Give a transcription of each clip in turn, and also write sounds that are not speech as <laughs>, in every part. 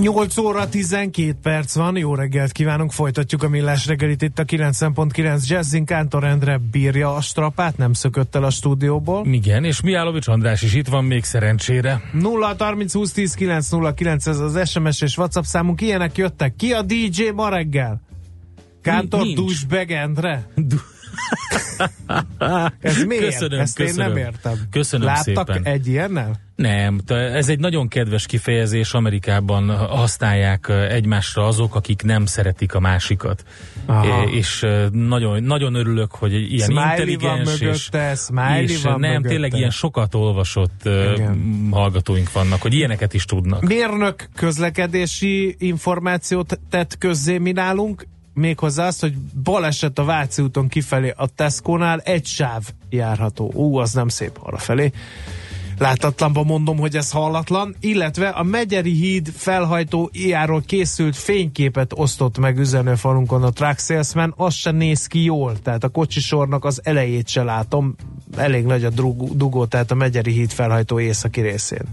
8 óra 12 perc van, jó reggelt kívánunk, folytatjuk a millás reggelit itt a 9.9 Jazzin, Kántor Endre bírja a strapát, nem szökött el a stúdióból. Igen, és Miálovics András is itt van még szerencsére. 0 30 20 10 9 0 9 ez az SMS és WhatsApp számunk, ilyenek jöttek. Ki a DJ ma reggel? Kántor Dusbeg Endre? Du- <laughs> Ez miért? Köszönöm, Ezt köszönöm. én nem értem. Köszönöm Láttak szépen. egy ilyennel? Nem, ez egy nagyon kedves kifejezés, Amerikában használják egymásra azok, akik nem szeretik a másikat. Aha. És nagyon, nagyon örülök, hogy ilyen Smiley van intelligens és, mögötte, smiley és van nem, mögötte. tényleg ilyen sokat olvasott Igen. hallgatóink vannak, hogy ilyeneket is tudnak. Mérnök közlekedési információt tett közzé mi nálunk, méghozzá azt, hogy baleset a Váci úton kifelé a Tesco-nál egy sáv járható. Ú, az nem szép arra felé. Látatlanban mondom, hogy ez hallatlan, illetve a Megyeri híd felhajtó ijáról készült fényképet osztott meg üzenőfalunkon a Truck Salesman, az se néz ki jól, tehát a kocsisornak az elejét se látom, elég nagy a dugó, tehát a Megyeri híd felhajtó északi részén.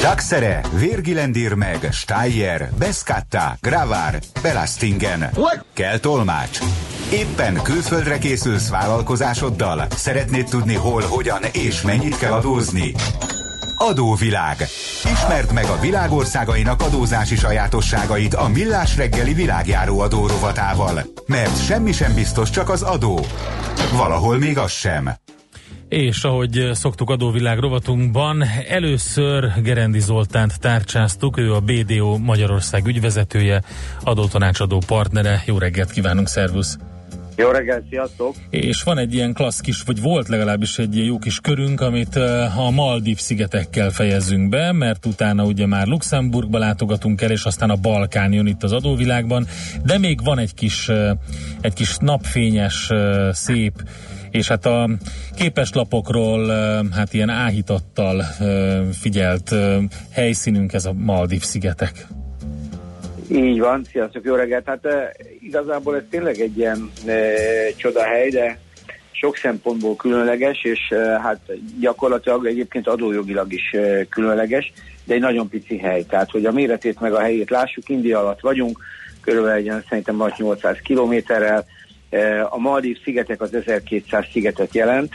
Taxere, Virgilendir meg, Steyer, Beskatta, Gravár, Belastingen. Kell tolmács. Éppen külföldre készülsz vállalkozásoddal? Szeretnéd tudni hol, hogyan és mennyit kell adózni? Adóvilág. Ismerd meg a világországainak adózási sajátosságait a Millás reggeli világjáró adó rovatával. Mert semmi sem biztos, csak az adó. Valahol még az sem. És ahogy szoktuk adóvilág rovatunkban, először Gerendi Zoltánt tárcsáztuk, ő a BDO Magyarország ügyvezetője, adótanácsadó partnere. Jó reggelt kívánunk, szervusz! Jó reggelt, sziasztok! És van egy ilyen klassz kis, vagy volt legalábbis egy jó kis körünk, amit eh, a Maldív szigetekkel fejezzünk be, mert utána ugye már Luxemburgba látogatunk el, és aztán a Balkán jön itt az adóvilágban, de még van egy kis, eh, egy kis napfényes, eh, szép, és hát a képeslapokról hát ilyen áhítattal figyelt helyszínünk ez a Maldív szigetek. Így van, sziasztok, jó reggelt! Hát igazából ez tényleg egy ilyen e, csodahely, de sok szempontból különleges, és e, hát gyakorlatilag egyébként adójogilag is e, különleges, de egy nagyon pici hely. Tehát, hogy a méretét meg a helyét lássuk, India alatt vagyunk, körülbelül egy szerintem vagy 800 kilométerrel. E, a Maldív szigetek az 1200 szigetet jelent,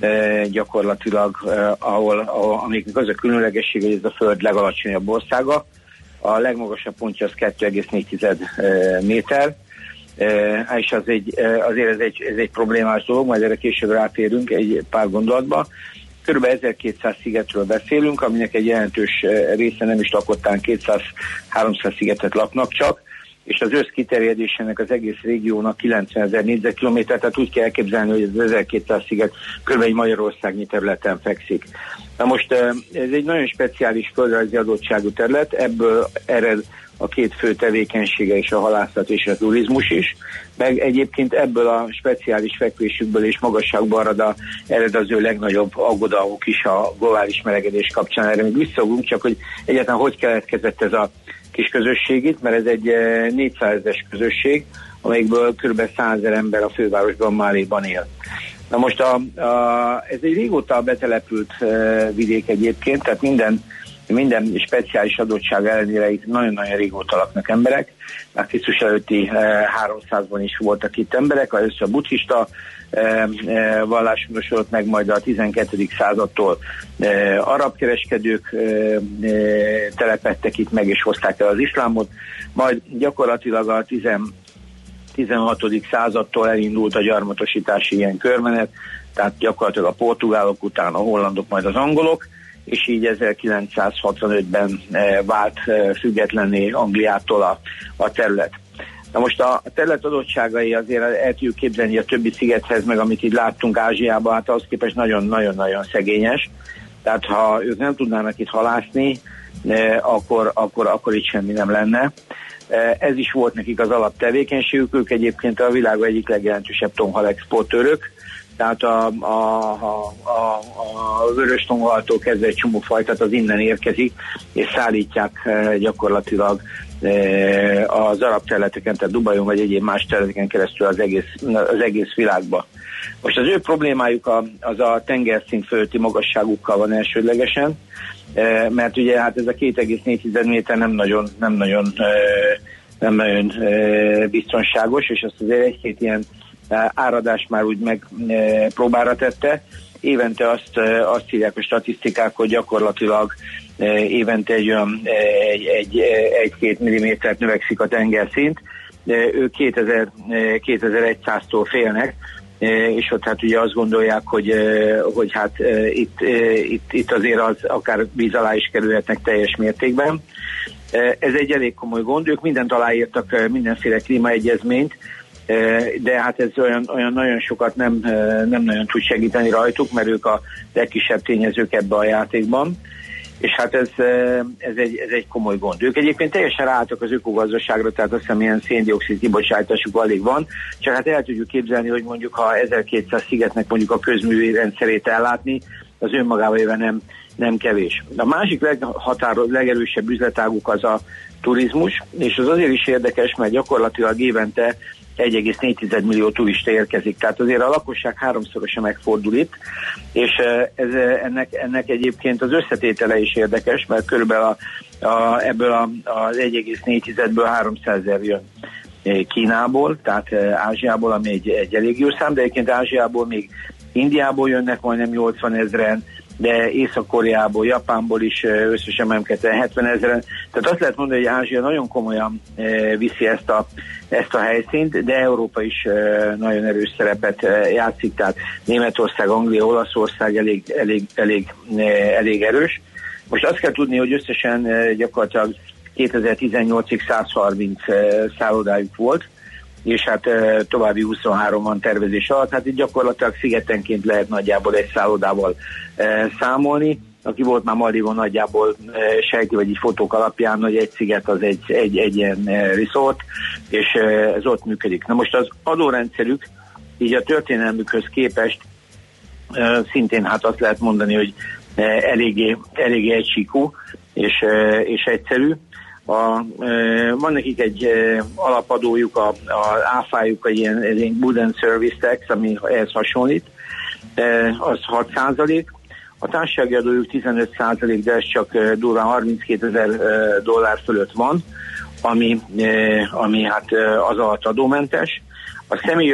e, gyakorlatilag, e, ahol, ahol amiknek az a különlegesség, hogy ez a föld legalacsonyabb országa, a legmagasabb pontja az 2,4 méter, és az egy, azért ez egy, ez egy problémás dolog, majd erre később rátérünk egy pár gondolatba. Körülbelül 1200 szigetről beszélünk, aminek egy jelentős része nem is lakottán 200-300 szigetet laknak csak, és az összkiterjedésének az egész régiónak 90 ezer négyzetkilométer, tehát úgy kell elképzelni, hogy az 1200 sziget kb. egy Magyarországnyi területen fekszik. Na most ez egy nagyon speciális földrajzi adottságú terület, ebből ered a két fő tevékenysége és a halászat és a turizmus is, meg egyébként ebből a speciális fekvésükből és magasságban ered, a, ered az ő legnagyobb aggodalmuk is a globális melegedés kapcsán. Erre még visszagunk, csak hogy egyáltalán hogy keletkezett ez a kis közösség itt, mert ez egy 400 ezeres közösség, amelyikből kb. 100 ezer ember a fővárosban Máléban él. Na most a, a, ez egy régóta betelepült uh, vidék egyébként, tehát minden, minden speciális adottság ellenére itt nagyon-nagyon régóta laknak emberek. Már Krisztus előtti uh, 300-ban is voltak itt emberek, először buddhista uh, uh, vallásmosodott meg, majd a 12. századtól uh, arab kereskedők telepettek itt meg és hozták el az iszlámot, majd gyakorlatilag a 10 16. századtól elindult a gyarmatosítási ilyen körmenet, tehát gyakorlatilag a portugálok után a hollandok, majd az angolok, és így 1965-ben vált függetlenné Angliától a, a terület. Na most a terület adottságai azért el tudjuk képzelni a többi szigethez, meg amit itt láttunk Ázsiában, hát az képest nagyon-nagyon-nagyon szegényes. Tehát ha ők nem tudnának itt halászni, akkor, akkor, akkor itt semmi nem lenne. Ez is volt nekik az alaptevékenységük, ők egyébként a világ egyik legjelentősebb tonhal exportőrök, tehát a, a, a, a, a vörös tonhaltól kezdve egy csomó fajtát az innen érkezik, és szállítják gyakorlatilag az arab területeken, tehát Dubajon vagy egyéb más területeken keresztül az egész, az egész világba. Most az ő problémájuk a, az a tengerszint fölötti magasságukkal van elsődlegesen, mert ugye hát ez a 2,4 méter nem nagyon, nem nagyon, nem nagyon biztonságos, és azt azért egy-két ilyen áradás már úgy meg próbára tette. Évente azt, azt hívják a statisztikák, hogy gyakorlatilag évente egy olyan egy, egy, egy-két millimétert növekszik a tengerszint. Ők 2000, 2100-tól félnek, és ott hát ugye azt gondolják, hogy, hogy hát itt, itt, itt azért az akár víz alá is kerülhetnek teljes mértékben. Ez egy elég komoly gond, ők mindent aláírtak, mindenféle klímaegyezményt, de hát ez olyan, olyan nagyon sokat nem, nem nagyon tud segíteni rajtuk, mert ők a legkisebb tényezők ebbe a játékban és hát ez, ez, egy, ez egy komoly gond. Ők egyébként teljesen ráálltak az ökogazdaságra, tehát azt hiszem ilyen széndiokszid kibocsátásuk alig van, csak hát el tudjuk képzelni, hogy mondjuk ha 1200 szigetnek mondjuk a közművi rendszerét ellátni, az önmagában éve nem, nem kevés. A másik leghatáro, legerősebb üzletáguk az a turizmus, és az azért is érdekes, mert gyakorlatilag évente 1,4 millió turista érkezik. Tehát azért a lakosság háromszorosa megfordul itt, és ez, ennek, ennek egyébként az összetétele is érdekes, mert körülbelül a, a, ebből a, az 1,4-ből 300 ezer jön Kínából, tehát Ázsiából, ami egy, egy elég jó szám, de egyébként Ázsiából még Indiából jönnek majdnem 80 ezeren, de Észak-Koreából, Japánból is összesen nem 70 ezeren. Tehát azt lehet mondani, hogy Ázsia nagyon komolyan viszi ezt a, ezt a helyszínt, de Európa is nagyon erős szerepet játszik, tehát Németország, Anglia, Olaszország elég, elég, elég, elég erős. Most azt kell tudni, hogy összesen gyakorlatilag 2018-ig 130 szállodájuk volt, és hát további 23 van tervezés alatt. Hát itt gyakorlatilag szigetenként lehet nagyjából egy szállodával számolni. Aki volt már Maldivon nagyjából sejti, vagy így fotók alapján, hogy egy sziget az egy, egy, egy ilyen resort, és ez ott működik. Na most az adórendszerük így a történelmükhöz képest szintén hát azt lehet mondani, hogy eléggé, eléggé egysíkú és, és egyszerű. A, e, van nekik egy e, alapadójuk, a, a áfájuk, egy ilyen, ilyen Good Service Tax, ami ehhez hasonlít, e, az 6 százalék. A társasági adójuk 15 százalék, de ez csak durván 32 ezer dollár fölött van, ami, ami hát az alatt adómentes. A személyi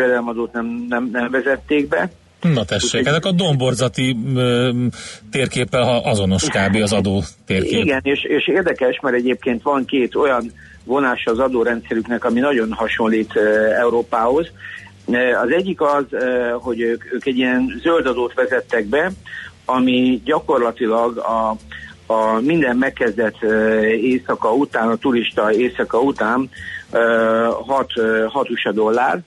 nem, nem, nem vezették be, Na tessék, ezek a domborzati ö, térképpel azonos kb. az adó térkép. Igen, és, és érdekes, mert egyébként van két olyan vonás az adórendszerüknek, ami nagyon hasonlít ö, Európához. Az egyik az, ö, hogy ők, ők egy ilyen zöld adót vezettek be, ami gyakorlatilag a, a minden megkezdett éjszaka után, a turista éjszaka után 6 USA dollár,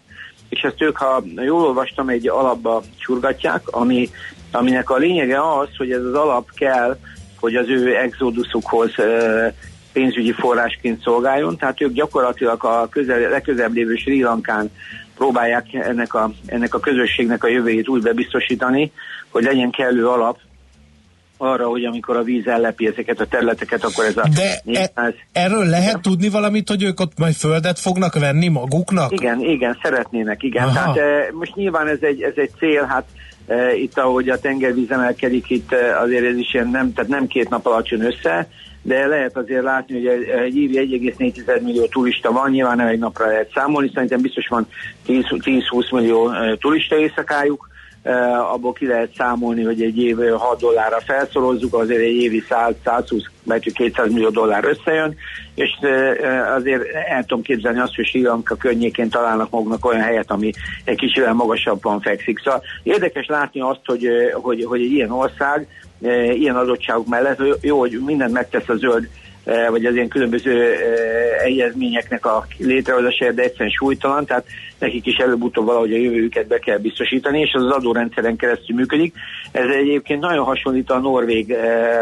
és ezt ők, ha jól olvastam, egy alapba csurgatják, ami, aminek a lényege az, hogy ez az alap kell, hogy az ő exoduszukhoz pénzügyi forrásként szolgáljon, tehát ők gyakorlatilag a közel, legközelebb lévő Sri Lankán próbálják ennek a, ennek a közösségnek a jövőjét úgy bebiztosítani, hogy legyen kellő alap arra, hogy amikor a víz ellepi ezeket a területeket, akkor ez a... De e, erről lehet tudni valamit, hogy ők ott majd földet fognak venni maguknak? Igen, igen, szeretnének, igen. Aha. Tehát e, most nyilván ez egy, ez egy cél, hát e, itt ahogy a tengervíz emelkedik, itt e, azért ez is ilyen nem, tehát nem két nap alatt jön össze, de lehet azért látni, hogy egy évi 1,4 millió turista van, nyilván nem egy napra lehet számolni, szerintem biztos van 10-20 millió turista éjszakájuk, abból ki lehet számolni, hogy egy év 6 dollárra felszorozzuk, azért egy évi 100, 120, vagy 200 millió dollár összejön, és azért el tudom képzelni azt, hogy Sri környékén találnak maguknak olyan helyet, ami egy kicsivel magasabban fekszik. Szóval érdekes látni azt, hogy, hogy, hogy egy ilyen ország, ilyen adottságok mellett, jó, hogy mindent megtesz a zöld vagy az ilyen különböző egyezményeknek a létrehozása, de egyszerűen súlytalan, tehát nekik is előbb-utóbb valahogy a jövőjüket be kell biztosítani, és az az adórendszeren keresztül működik. Ez egyébként nagyon hasonlít a norvég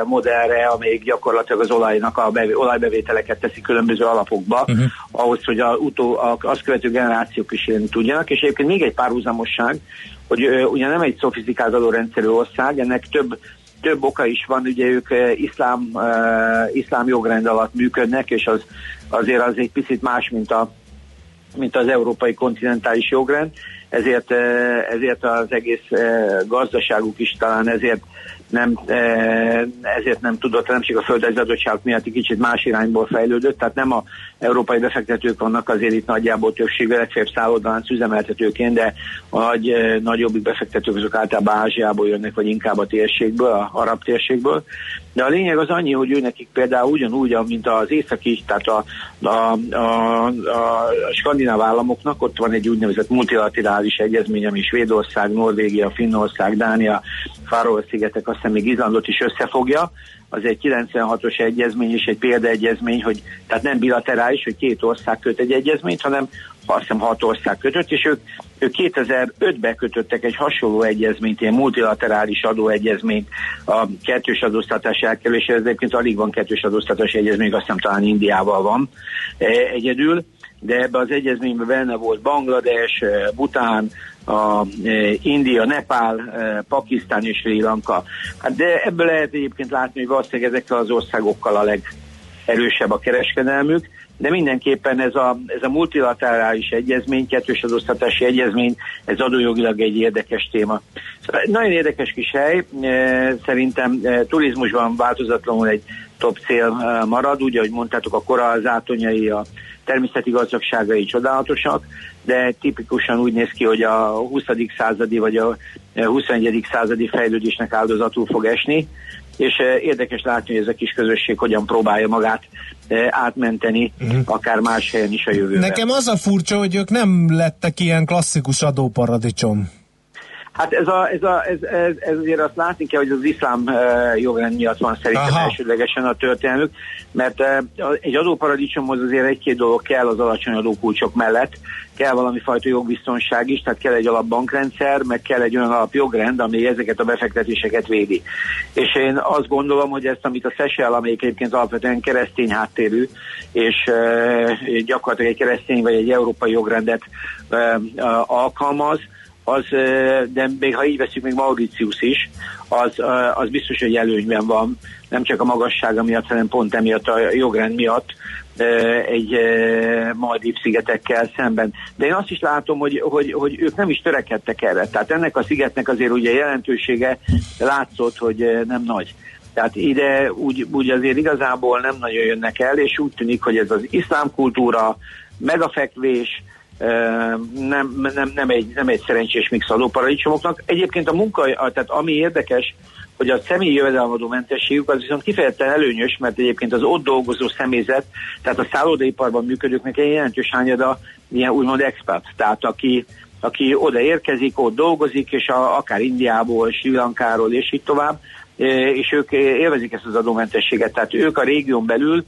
modellre, amelyik gyakorlatilag az olajnak a bevé, olajbevételeket teszi különböző alapokba, uh-huh. ahhoz, hogy a, utó, a, azt követő generációk is élni tudjanak, és egyébként még egy párhuzamosság, hogy uh, ugye nem egy szofisztikált adórendszerű ország, ennek több több oka is van, ugye ők iszlám, uh, iszlám jogrend alatt működnek, és az azért az egy picit más, mint, a, mint az európai kontinentális jogrend, ezért, ezért az egész gazdaságuk is talán ezért nem, ezért nem tudott, nem csak a földrajzi adottságok miatt kicsit más irányból fejlődött, tehát nem a európai befektetők vannak azért itt nagyjából többségben, legfeljebb szállodalánc üzemeltetőként, de a nagy, nagyobbik befektetők azok általában Ázsiából jönnek, vagy inkább a térségből, a arab térségből. De a lényeg az annyi, hogy ő nekik például ugyanúgy, mint az északi, tehát a, a, a, a skandináv államoknak, ott van egy úgynevezett multilaterális egyezmény, ami Svédország, Norvégia, Finnország, Dánia, Faroe-szigetek, aztán még Izlandot is összefogja, az egy 96-os egyezmény és egy példaegyezmény, hogy tehát nem bilaterális, hogy két ország köt egy egyezményt, hanem azt hiszem hat ország kötött, és ők, ők 2005-ben kötöttek egy hasonló egyezményt, ilyen multilaterális adóegyezményt a kettős adóztatás elkerülésére, ez egyébként alig van kettős adóztatás egyezmény, azt hiszem talán Indiával van e, egyedül, de ebbe az egyezményben benne volt Banglades, e, Bután, a e, India, Nepál, e, Pakisztán és Sri Lanka. Hát de ebből lehet egyébként látni, hogy valószínűleg ezekkel az országokkal a legerősebb a kereskedelmük, de mindenképpen ez a, ez a multilaterális egyezmény, kettős adóztatási egyezmény, ez adójogilag egy érdekes téma. Szóval nagyon érdekes kis hely, e, szerintem turizmusban változatlanul egy top cél marad, úgy, ahogy mondtátok, a korallzátonyai, a természeti gazdagságai csodálatosak, de tipikusan úgy néz ki, hogy a 20. századi vagy a 21. századi fejlődésnek áldozatul fog esni, és érdekes látni, hogy ez a kis közösség hogyan próbálja magát átmenteni, uh-huh. akár más helyen is a jövőben. Nekem az a furcsa, hogy ők nem lettek ilyen klasszikus adóparadicsom. Hát ez, a, ez, a, ez, ez, ez azért azt látni kell, hogy az iszlám uh, jogrend miatt van szerintem Aha. elsődlegesen a történelmük, mert uh, egy adóparadicsomhoz azért egy-két dolog kell az alacsony adókulcsok mellett, kell valami fajta jogbiztonság is, tehát kell egy alapbankrendszer, meg kell egy olyan alapjogrend, ami ezeket a befektetéseket védi. És én azt gondolom, hogy ezt, amit a SESEL, amelyik egyébként alapvetően keresztény háttérű, és gyakorlatilag egy keresztény vagy egy európai jogrendet alkalmaz, az, de még ha így veszük, még Mauritius is, az, az biztos, hogy előnyben van, nem csak a magassága miatt, hanem pont emiatt a jogrend miatt egy Maldiv szigetekkel szemben. De én azt is látom, hogy, hogy, hogy ők nem is törekedtek erre. Tehát ennek a szigetnek azért ugye jelentősége látszott, hogy nem nagy. Tehát ide úgy, úgy azért igazából nem nagyon jönnek el, és úgy tűnik, hogy ez az iszlám kultúra, megafekvés, nem, nem, nem, egy, nem egy szerencsés mix adóparadicsomoknak. Egyébként a munka, tehát ami érdekes, hogy a személyi jövedelemadó mentességük az viszont kifejezetten előnyös, mert egyébként az ott dolgozó személyzet, tehát a szállodaiparban működőknek egy jelentős hányada ilyen úgymond expat, tehát aki, aki oda érkezik, ott dolgozik, és a, akár Indiából, Sri Lankáról és így tovább, és ők élvezik ezt az adómentességet, tehát ők a régión belül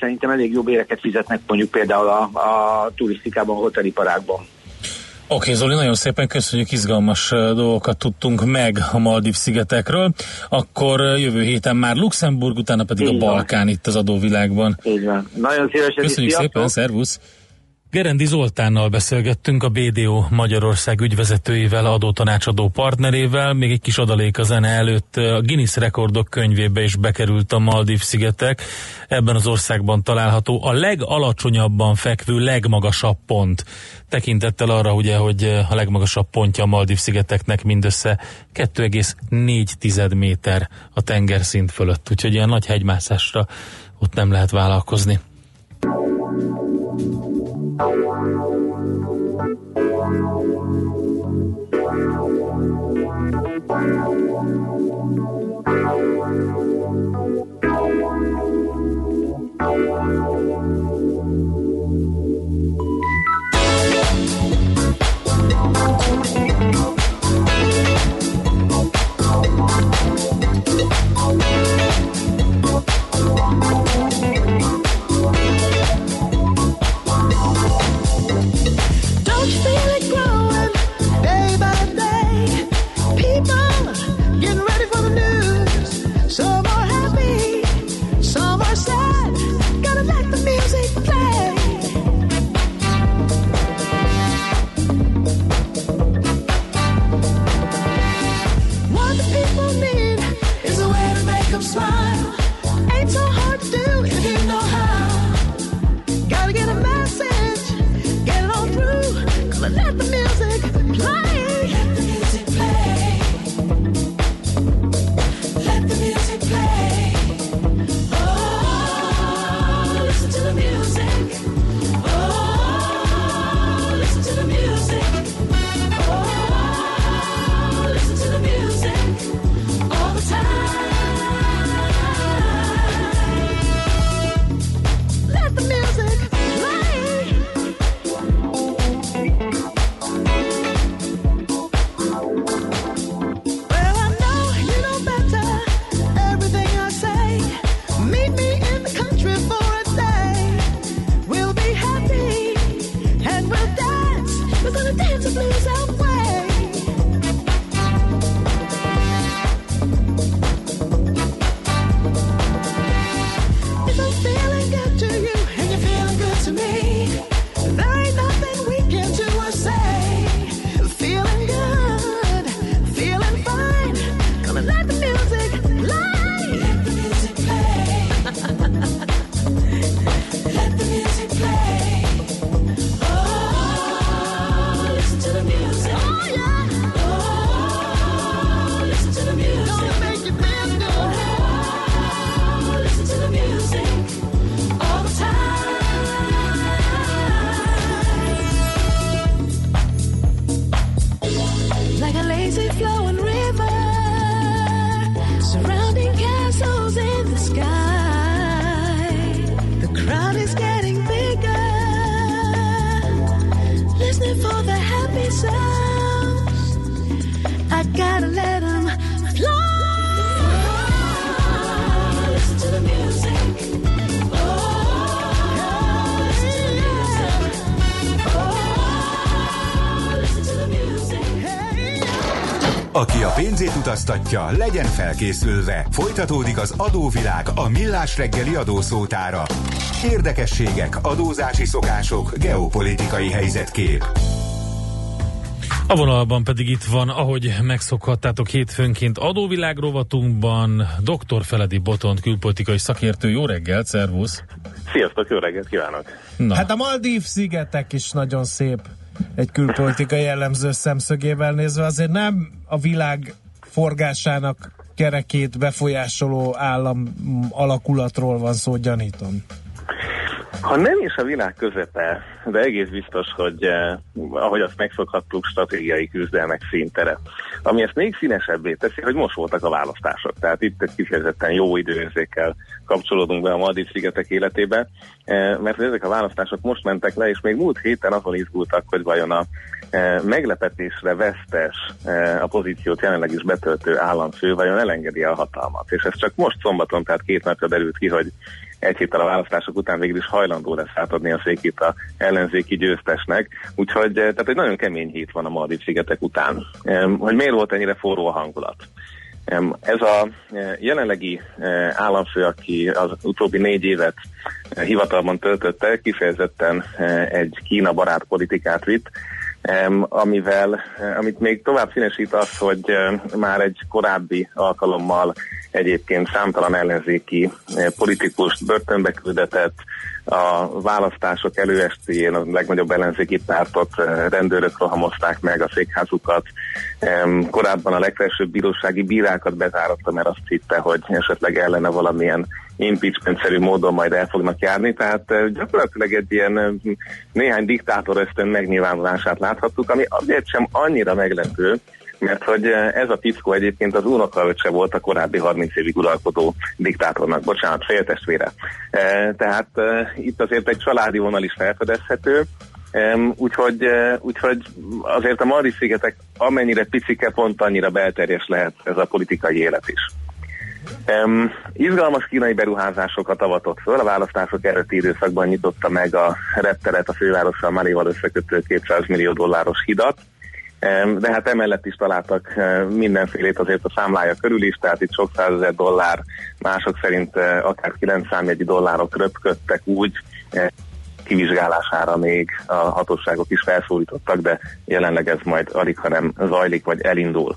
szerintem elég jobb éreket fizetnek mondjuk például a, a turisztikában, a hoteliparákban. Oké, okay, Zoli, nagyon szépen köszönjük, izgalmas dolgokat tudtunk meg a Maldív szigetekről. Akkor jövő héten már Luxemburg, utána pedig Így a Balkán van. itt az adóvilágban. Így van. Nagyon szívesen. Köszönjük szépen, szervusz! Gerendi Zoltánnal beszélgettünk, a BDO Magyarország ügyvezetőivel, adótanácsadó partnerével. Még egy kis adalék a zene előtt. A Guinness rekordok könyvébe is bekerült a Maldív szigetek. Ebben az országban található a legalacsonyabban fekvő legmagasabb pont. Tekintettel arra ugye, hogy a legmagasabb pontja a Maldív szigeteknek mindössze 2,4 méter a tengerszint fölött. Úgyhogy ilyen nagy hegymászásra ott nem lehet vállalkozni. Thank you. Aki a pénzét utaztatja, legyen felkészülve. Folytatódik az adóvilág, a millás reggeli adószótára. Érdekességek, adózási szokások, geopolitikai helyzetkép. A vonalban pedig itt van, ahogy megszokhattátok hétfőnként adóvilág rovatunkban dr. Feledi Botont külpolitikai szakértő. Jó reggelt, szervusz! Sziasztok, jó reggelt kívánok! Na. Hát a Maldív szigetek is nagyon szép egy külpolitikai jellemző szemszögével nézve, azért nem a világ forgásának kerekét befolyásoló állam alakulatról van szó, gyanítom. Ha nem is a világ közepe, de egész biztos, hogy eh, ahogy azt megszokhattuk, stratégiai küzdelmek színtere. Ami ezt még színesebbé teszi, hogy most voltak a választások. Tehát itt egy kifejezetten jó időérzékkel kapcsolódunk be a Maldiv szigetek életébe, eh, mert ezek a választások most mentek le, és még múlt héten azon izgultak, hogy vajon a eh, meglepetésre vesztes eh, a pozíciót jelenleg is betöltő államfő vajon elengedi a hatalmat. És ez csak most szombaton, tehát két napja derült ki, hogy egy héttel a választások után végül is hajlandó lesz átadni a székét a ellenzéki győztesnek. Úgyhogy tehát egy nagyon kemény hét van a Maldiv szigetek után. Hogy miért volt ennyire forró a hangulat? Ez a jelenlegi államfő, aki az utóbbi négy évet hivatalban töltötte, kifejezetten egy Kína barát politikát vitt, amivel, amit még tovább színesít az, hogy már egy korábbi alkalommal egyébként számtalan ellenzéki politikust börtönbe küldetett, a választások előestéjén a legnagyobb ellenzéki pártot rendőrök rohamozták meg a székházukat. Korábban a legfelsőbb bírósági bírákat bezáratta, mert azt hitte, hogy esetleg ellene valamilyen impeachment-szerű módon majd el fognak járni, tehát gyakorlatilag egy ilyen néhány diktátor ösztön megnyilvánulását láthattuk, ami azért sem annyira meglepő, mert hogy ez a pickó egyébként az unokaöccse volt a korábbi 30 évig uralkodó diktátornak, bocsánat, féltestvére. Tehát itt azért egy családi vonal is felfedezhető, úgyhogy, úgyhogy azért a Maldiv-szigetek amennyire picike, pont annyira belterjes lehet ez a politikai élet is. Um, izgalmas kínai beruházásokat avatott föl, a választások előtti időszakban nyitotta meg a repteret a fővárossal Malival összekötő 200 millió dolláros hidat, de hát emellett is találtak mindenfélét azért a számlája körül is, tehát itt sok százezer dollár, mások szerint uh, akár 9 számjegyi dollárok röpködtek úgy, uh, kivizsgálására még a hatóságok is felszólítottak, de jelenleg ez majd alig, ha nem zajlik, vagy elindul.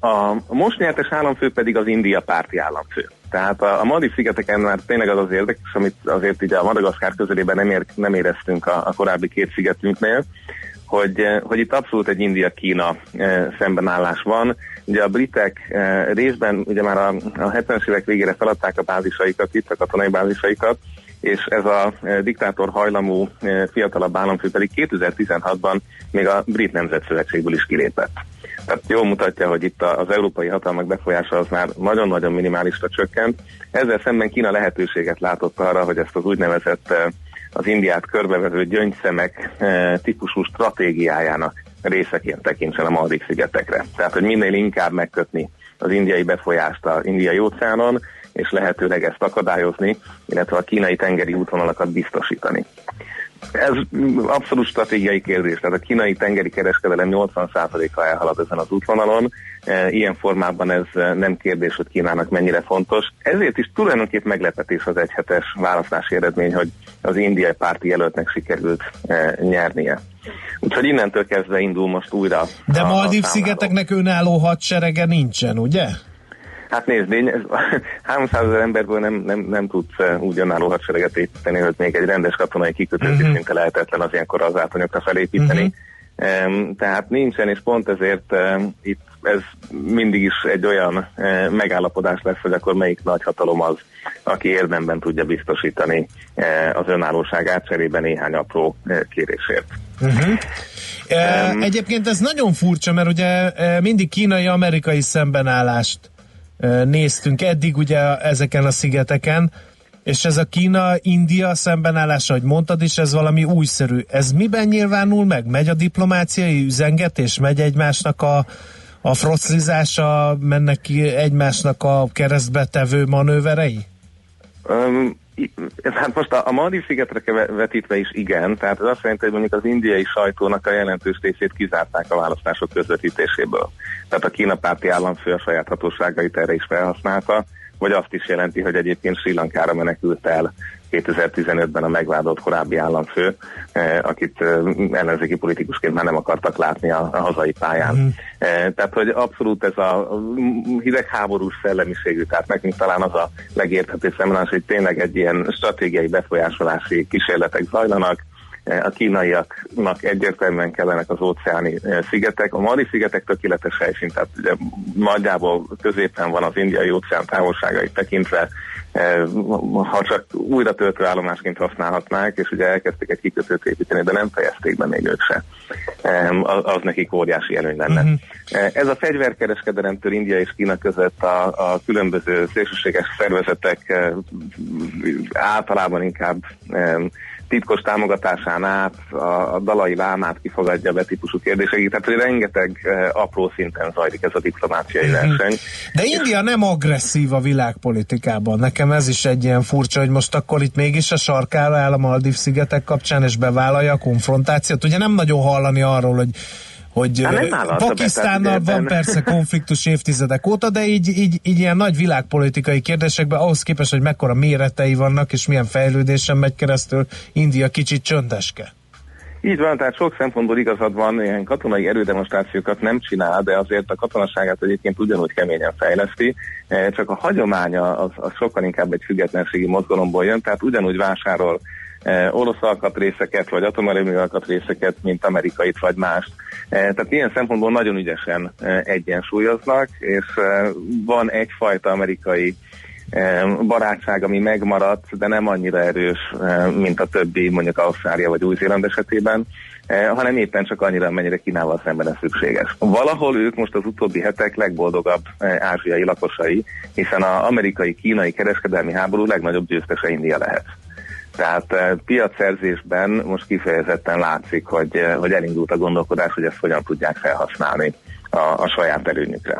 A most nyertes államfő pedig az India párti államfő. Tehát a, a Maldiv szigeteken már tényleg az az érdekes, amit azért ugye a Madagaszkár közelében nem, ér, nem éreztünk a, a korábbi két szigetünknél, hogy, eh, hogy itt abszolút egy India-Kína e, szembenállás van. Ugye a britek e, részben ugye már a, a 70-es évek végére feladták a bázisaikat, itt a katonai bázisaikat, és ez a diktátor hajlamú fiatalabb államfő pedig 2016-ban még a brit nemzetszövetségből is kilépett. Tehát jól mutatja, hogy itt az európai hatalmak befolyása az már nagyon-nagyon minimálisra csökkent. Ezzel szemben Kína lehetőséget látott arra, hogy ezt az úgynevezett eh, az Indiát körbevező gyöngyszemek eh, típusú stratégiájának részeként tekintsen a Maldiv szigetekre. Tehát, hogy minél inkább megkötni az indiai befolyást az indiai óceánon, és lehetőleg ezt akadályozni, illetve a kínai tengeri útvonalakat biztosítani. Ez abszolút stratégiai kérdés, tehát a kínai tengeri kereskedelem 80%-a elhalad ezen az útvonalon, e, ilyen formában ez nem kérdés, hogy Kínának mennyire fontos. Ezért is tulajdonképp meglepetés az egyhetes választási eredmény, hogy az indiai párti jelöltnek sikerült e, nyernie. Úgyhogy innentől kezdve indul most újra. De Maldív szigeteknek önálló hadserege nincsen, ugye? Hát nézd, 300 <laughs> ezer emberből nem, nem, nem tudsz eh, úgy önálló hadsereget építeni, hogy még egy rendes katonai kikötőt uh-huh. szinte lehetetlen az ilyenkor az átanyagra felépíteni. Uh-huh. Tehát nincsen, és pont ezért itt ez mindig is egy olyan uh, megállapodás lesz, hogy akkor melyik nagyhatalom az, aki érdemben tudja biztosítani uh, az önállóságát cserébe néhány apró kérésért. Uh-huh. Um, Egyébként ez nagyon furcsa, mert ugye mindig kínai-amerikai szembenállást néztünk eddig ugye ezeken a szigeteken, és ez a Kína-India szembenállása, hogy mondtad is, ez valami újszerű. Ez miben nyilvánul meg? Megy a diplomáciai üzengetés? Megy egymásnak a, a froclizása? Mennek ki egymásnak a keresztbe tevő manőverei? Um, hát most a, a Maldiv szigetre vetítve is igen, tehát ez azt jelenti, hogy mondjuk az indiai sajtónak a jelentős részét kizárták a választások közvetítéséből. Tehát a kínapárti államfő a saját hatóságait erre is felhasználta, vagy azt is jelenti, hogy egyébként Sri Lankára menekült el 2015-ben a megvádolt korábbi államfő, eh, akit eh, ellenzéki politikusként már nem akartak látni a, a hazai pályán. Mm. Eh, tehát, hogy abszolút ez a hidegháborús szellemiségű, tehát nekünk talán az a legérthető szemlás, hogy tényleg egy ilyen stratégiai befolyásolási kísérletek zajlanak, a kínaiaknak egyértelműen kellenek az óceáni szigetek. A Mali szigetek tökéletes helyszín, tehát ugye nagyjából középen van az indiai óceán távolságait tekintve, ha csak újra töltőállomásként használhatnák, és ugye elkezdték egy kikötőt építeni, de nem fejezték be még ők se. Az, az nekik óriási előny lenne. Uh-huh. Ez a fegyverkereskedelemtől India és Kína között a, a különböző szélsőséges szervezetek általában inkább titkos támogatásán át a, a dalai lámát kifogadja be típusú kérdéseket, tehát hogy rengeteg e, apró szinten zajlik ez a diplomáciai mm-hmm. verseny. De India nem agresszív a világpolitikában. Nekem ez is egy ilyen furcsa, hogy most akkor itt mégis a sarkára áll a Maldív szigetek kapcsán, és bevállalja a konfrontációt. Ugye nem nagyon hallani arról, hogy hogy hát Pakisztánnal van persze konfliktus évtizedek óta, de így, így, így ilyen nagy világpolitikai kérdésekben ahhoz képest, hogy mekkora méretei vannak, és milyen fejlődésen megy keresztül, India kicsit csöndeske. Így van, tehát sok szempontból igazad van, ilyen katonai erődemonstrációkat nem csinál, de azért a katonaságát egyébként ugyanúgy keményen fejleszti, e, csak a hagyománya az, az sokkal inkább egy függetlenségi mozgalomból jön, tehát ugyanúgy vásárol orosz alkatrészeket, vagy atomerőmű alkatrészeket, mint amerikait, vagy mást. E, tehát ilyen szempontból nagyon ügyesen e, egyensúlyoznak, és e, van egyfajta amerikai barátság, ami megmaradt, de nem annyira erős, mint a többi, mondjuk Ausztrália vagy Új-Zéland esetében, hanem éppen csak annyira, mennyire Kínával szemben ez szükséges. Valahol ők most az utóbbi hetek legboldogabb ázsiai lakosai, hiszen az amerikai-kínai kereskedelmi háború legnagyobb győztese India lehet. Tehát piacszerzésben most kifejezetten látszik, hogy, hogy elindult a gondolkodás, hogy ezt hogyan tudják felhasználni a, a saját előnyükre.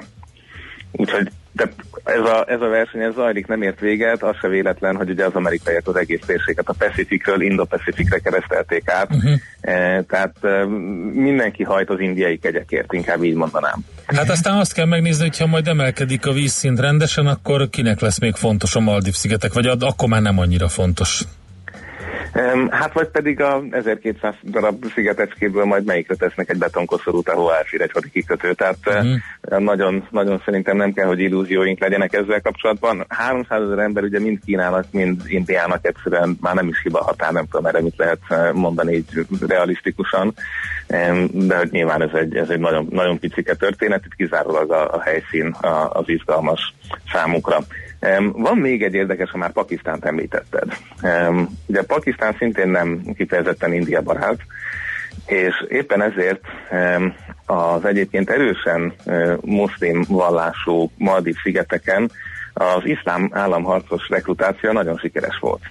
Úgyhogy de ez a, ez a verseny ez zajlik, nem ért véget, az se véletlen, hogy ugye az amerikaiak az egész térséget a Pacificről Indo-Pacificre keresztelték át, uh-huh. e, tehát e, mindenki hajt az indiai kegyekért, inkább így mondanám. Hát aztán azt kell megnézni, hogy ha majd emelkedik a vízszint rendesen, akkor kinek lesz még fontos a Maldív-szigetek, vagy akkor már nem annyira fontos. Hát vagy pedig a 1200 darab szigetecskéből majd melyikre tesznek egy betonkoszorút, ahol elfér egy hadi kikötő. Tehát uh-huh. nagyon, nagyon szerintem nem kell, hogy illúzióink legyenek ezzel kapcsolatban. 300 ezer ember ugye mind Kínának, mind Indiának egyszerűen már nem is hiba határ, nem tudom erre mit lehet eh, mondani így realisztikusan, de hogy nyilván ez egy, ez egy nagyon, nagyon picike történet, itt kizárólag a, a helyszín az izgalmas számukra. Van még egy érdekes, ha már Pakisztánt említetted. Ugye Pakisztán szintén nem kifejezetten India barát, és éppen ezért az egyébként erősen muszlim vallású Maldiv szigeteken az iszlám államharcos rekrutáció nagyon sikeres volt.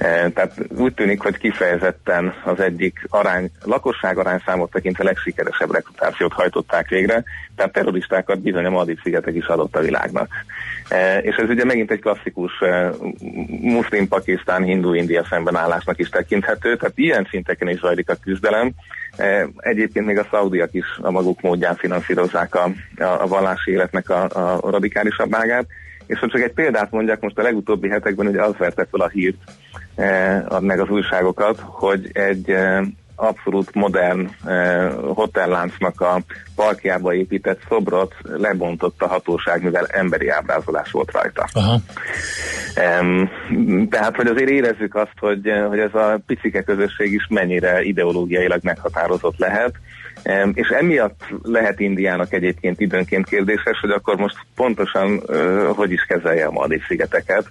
E, tehát úgy tűnik, hogy kifejezetten az egyik arány, lakosság arányszámot tekintve legsikeresebb rekrutációt hajtották végre, tehát terroristákat bizony a Maldiv szigetek is adott a világnak. E, és ez ugye megint egy klasszikus e, muszlim-pakisztán, hindu-india szembenállásnak is tekinthető, tehát ilyen szinteken is zajlik a küzdelem. Egyébként még a szaudiak is a maguk módján finanszírozzák a, a vallási életnek a, a radikálisabb ágát. És ha csak egy példát mondjak, most a legutóbbi hetekben ugye az verte fel a hírt, eh, meg az újságokat, hogy egy eh, abszolút modern eh, hotelláncnak a parkjába épített szobrot lebontott a hatóság, mivel emberi ábrázolás volt rajta. Aha. Um, tehát, hogy azért érezzük azt, hogy, eh, hogy ez a picike közösség is mennyire ideológiailag meghatározott lehet, um, és emiatt lehet Indiának egyébként időnként kérdéses, hogy akkor most pontosan uh, hogy is kezelje a Maldiv szigeteket,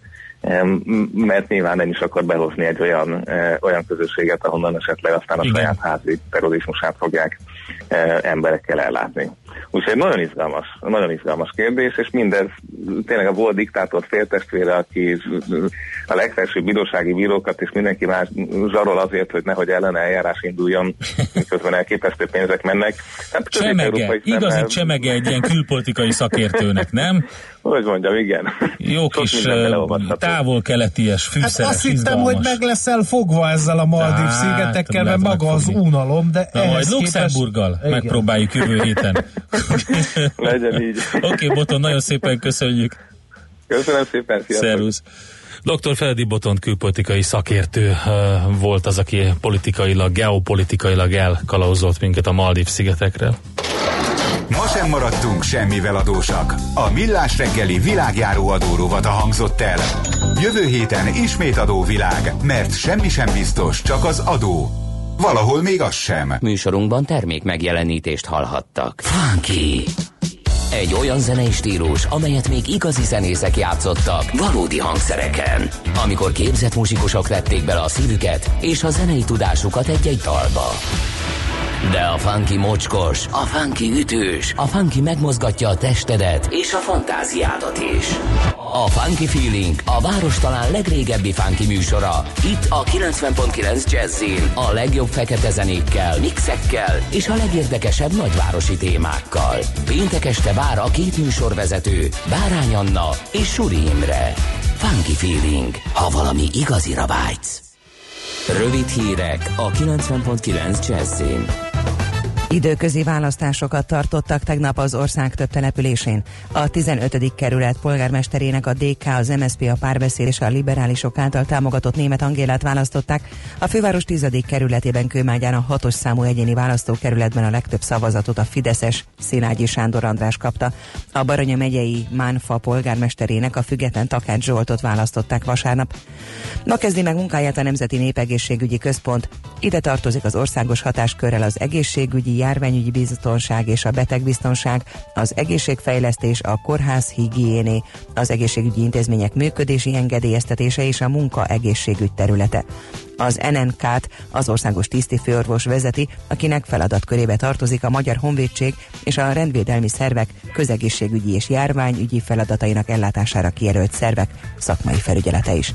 mert nyilván nem is akar behozni egy olyan, eh, olyan közösséget, ahonnan esetleg aztán a Igen. saját házi terrorizmusát fogják eh, emberekkel ellátni. Úgyhogy nagyon izgalmas, nagyon izgalmas kérdés, és mindez tényleg a volt diktátor féltestvére, aki a legfelsőbb bírósági bírókat és mindenki más zsarol azért, hogy nehogy ellen eljárás induljon, <laughs> miközben elképesztő pénzek mennek. Hát csemege, igazi csemege egy ilyen külpolitikai szakértőnek, nem? hogy mondjam, igen. Jó kis távol-keleties, fűszeres, hát azt hittem, hogy meg leszel fogva ezzel a Maldív hát, szigetekkel, mert maga az unalom, de Na, majd Luxemburggal képest... megpróbáljuk jövő héten. <laughs> Legyen így. Oké, okay, Boton, nagyon szépen köszönjük. Köszönöm szépen, sziasztok. Szervusz. Dr. Feledi Boton külpolitikai szakértő volt az, aki politikailag, geopolitikailag elkalauzott minket a Maldív szigetekre. Ma sem maradtunk semmivel adósak. A Millás reggeli világjáró adórovata hangzott el. Jövő héten ismét adóvilág, mert semmi sem biztos, csak az adó. Valahol még az sem. Műsorunkban termék megjelenítést hallhattak. Funky! Egy olyan zenei stílus, amelyet még igazi zenészek játszottak valódi hangszereken. Amikor képzett muzsikusok vették bele a szívüket és a zenei tudásukat egy-egy dalba. De a funky mocskos, a funky ütős, a funky megmozgatja a testedet és a fantáziádat is. A Funky Feeling a város talán legrégebbi funky műsora. Itt a 90.9 Jazzin a legjobb fekete zenékkel, mixekkel és a legérdekesebb nagyvárosi témákkal. Péntek este vár a két műsorvezető, Bárány Anna és Suri Imre. Funky Feeling, ha valami igazira vágysz. Rövid hírek a 90.9 Jazzin. Időközi választásokat tartottak tegnap az ország több településén. A 15. kerület polgármesterének a DK, az MSZP, a párbeszéd és a liberálisok által támogatott német Angélát választották. A főváros 10. kerületében Kőmágyán a hatos számú egyéni választókerületben a legtöbb szavazatot a Fideszes Szilágyi Sándor András kapta. A Baranya megyei Mánfa polgármesterének a független Takács Zsoltot választották vasárnap. Ma kezdi meg munkáját a Nemzeti Népegészségügyi Központ. Ide tartozik az országos hatáskörrel az egészségügyi járványügyi biztonság és a betegbiztonság, az egészségfejlesztés, a kórház higiéné, az egészségügyi intézmények működési engedélyeztetése és a munka egészségügy területe. Az NNK-t az országos tisztifőorvos vezeti, akinek feladatkörébe tartozik a Magyar Honvédség és a rendvédelmi szervek közegészségügyi és járványügyi feladatainak ellátására kijelölt szervek szakmai felügyelete is.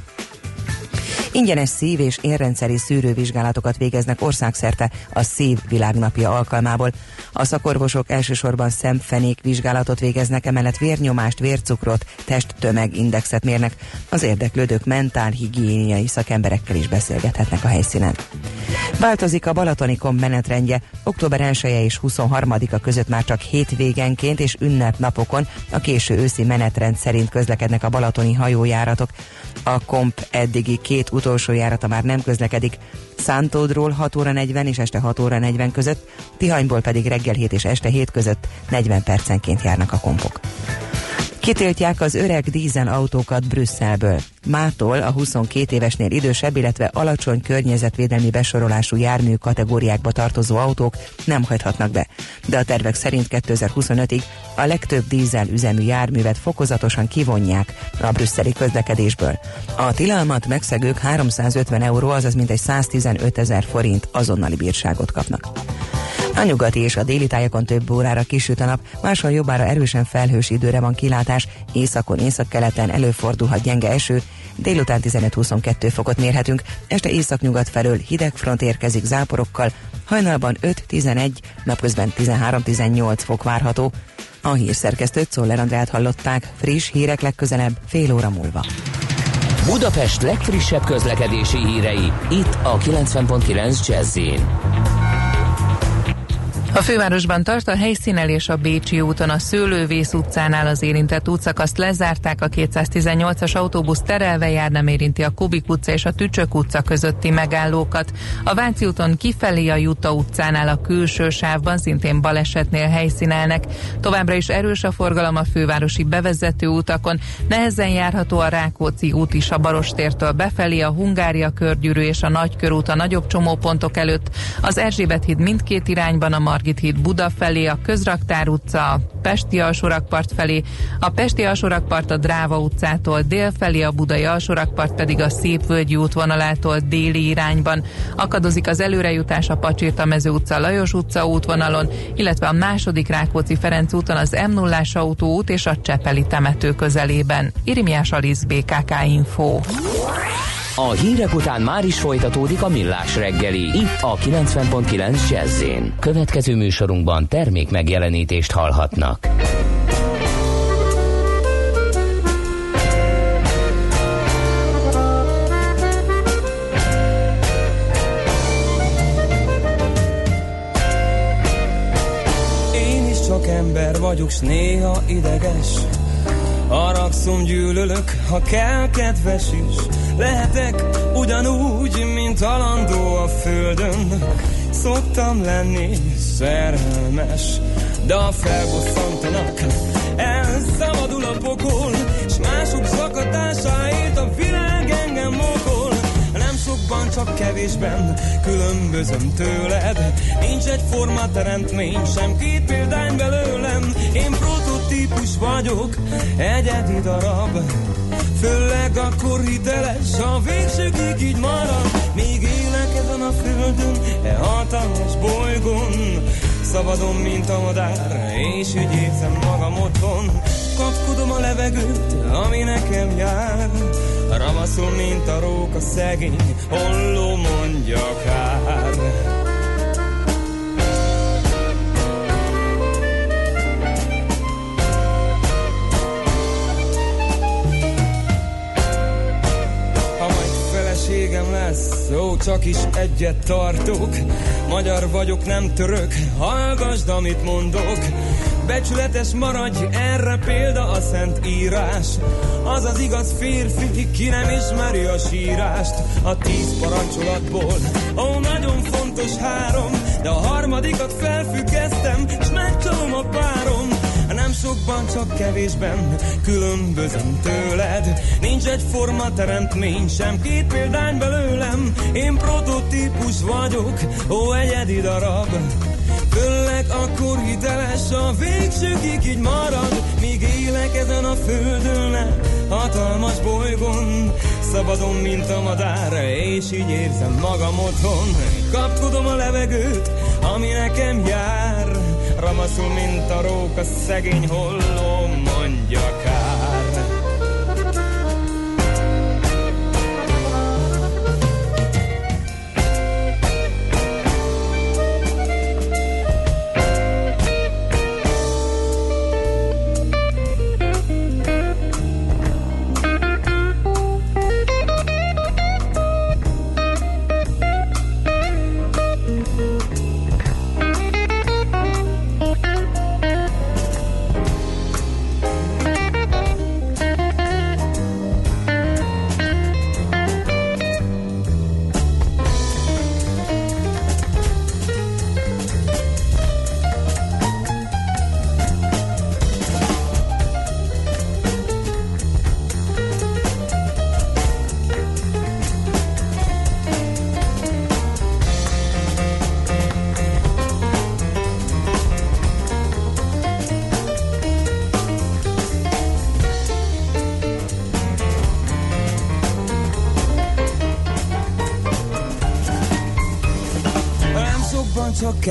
Ingyenes szív- és érrendszeri szűrővizsgálatokat végeznek országszerte a Szív Világnapja alkalmából. A szakorvosok elsősorban szemfenék vizsgálatot végeznek, emellett vérnyomást, vércukrot, testtömegindexet mérnek. Az érdeklődők mentál higiéniai szakemberekkel is beszélgethetnek a helyszínen. Változik a Balatonikom menetrendje. Október 1 -e és 23-a között már csak hétvégenként és ünnepnapokon a késő őszi menetrend szerint közlekednek a balatoni hajójáratok. A komp eddigi két utolsó járata már nem közlekedik. Szántódról 6 óra 40 és este 6 óra 40 között, Tihanyból pedig reggel 7 és este 7 között 40 percenként járnak a kompok. Kitiltják az öreg dízel autókat Brüsszelből. Mától a 22 évesnél idősebb, illetve alacsony környezetvédelmi besorolású jármű kategóriákba tartozó autók nem hagyhatnak be. De a tervek szerint 2025-ig a legtöbb dízel üzemű járművet fokozatosan kivonják a brüsszeli közlekedésből. A tilalmat megszegők 350 euró, azaz mintegy 115 ezer forint azonnali bírságot kapnak. A nyugati és a déli tájakon több órára kisüt a nap, máshol jobbára erősen felhős időre van kilátás, északon, északkeleten előfordulhat gyenge eső, délután 15-22 fokot mérhetünk, este északnyugat felől hideg front érkezik záporokkal, hajnalban 5-11, napközben 13-18 fok várható. A hírszerkesztőt Szoller Andrát hallották, friss hírek legközelebb fél óra múlva. Budapest legfrissebb közlekedési hírei, itt a 90.9 jazz a fővárosban tart a helyszínelés a Bécsi úton, a Szőlővész utcánál az érintett útszakaszt lezárták, a 218-as autóbusz terelve jár, nem érinti a Kubik utca és a Tücsök utca közötti megállókat. A Váci úton kifelé a Juta utcánál a külső sávban szintén balesetnél helyszínelnek. Továbbra is erős a forgalom a fővárosi bevezető utakon, nehezen járható a Rákóczi út is a Barostértől befelé, a Hungária körgyűrű és a Nagykörút a nagyobb csomópontok előtt, az Erzsébet híd mindkét irányban a Mar Margit híd Buda felé, a Közraktár utca, Pesti alsórakpart felé, a Pesti alsórakpart a Dráva utcától dél felé, a Budai alsórakpart pedig a Szépvölgyi útvonalától déli irányban. Akadozik az előrejutás a Pacsirta mező utca, Lajos utca útvonalon, illetve a második Rákóczi Ferenc úton az m 0 autóút és a Csepeli temető közelében. Irimiás Alisz BKK Info. A hírek után már is folytatódik a millás reggeli. Itt a 90.9 jazz Következő műsorunkban termék megjelenítést hallhatnak. Én is csak ember vagyok, s néha ideges Haragszom, gyűlölök, ha kell, kedves is. Lehetek ugyanúgy, mint alandó a földön. Szoktam lenni szerelmes, de a felbosszantanak, elszabadul a pokol, s mások zakatásáért a világ engem mokol. Nem sokban, csak kevésben különbözöm tőled. Nincs egy forma teremtmény, sem két példány belőlem. Én prototípus vagyok, egyedi darab. Főleg akkor hiteles, a végsőkig így marad. Még élek ezen a földön, e hatalmas bolygón. Szabadon, mint a madár, és úgy érzem magam otthon. Kapkodom a levegőt, ami nekem jár. Ravaszol, mint a róka szegény, holló mondja kár. Lesz, ó, csak is egyet tartok. Magyar vagyok, nem török, hallgasd, amit mondok. Becsületes maradj, erre példa a szent írás. Az az igaz férfi, ki nem ismeri a sírást. A tíz parancsolatból, ó, nagyon fontos három, de a harmadikat felfüggesztem, s megcsalom a párom. Sokban, csak kevésben különbözöm tőled. Nincs egy forma teremtmény, sem két példány belőlem. Én prototípus vagyok, ó, egyedi darab. Főleg akkor hiteles, a végsőkig így marad, míg élek ezen a földön, hatalmas bolygón. Szabadon, mint a madár, és így érzem magam otthon. Kapkodom a levegőt, ami nekem jár. Ramaszul, mint a róka, szegény holló, mondja kár.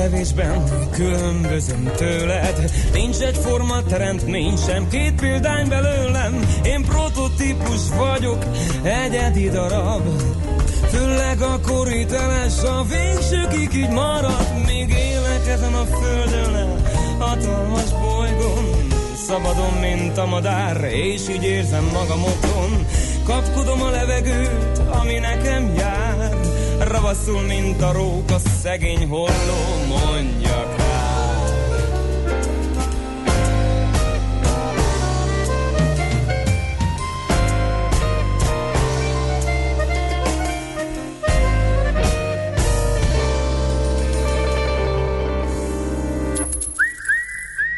Kevésben különbözöm tőled. Nincs egy forma teremtmény, sem két példány belőlem. Én prototípus vagyok, egyedi darab. Főleg akkor hiteles, a végsőkig így marad. Még élek ezen a földön, hatalmas bolygón. Szabadon, mint a madár, és így érzem magam otthon. Kapkodom a levegőt, ami nekem jár. Ravaszul, mint a róka, szegény holló, mondja.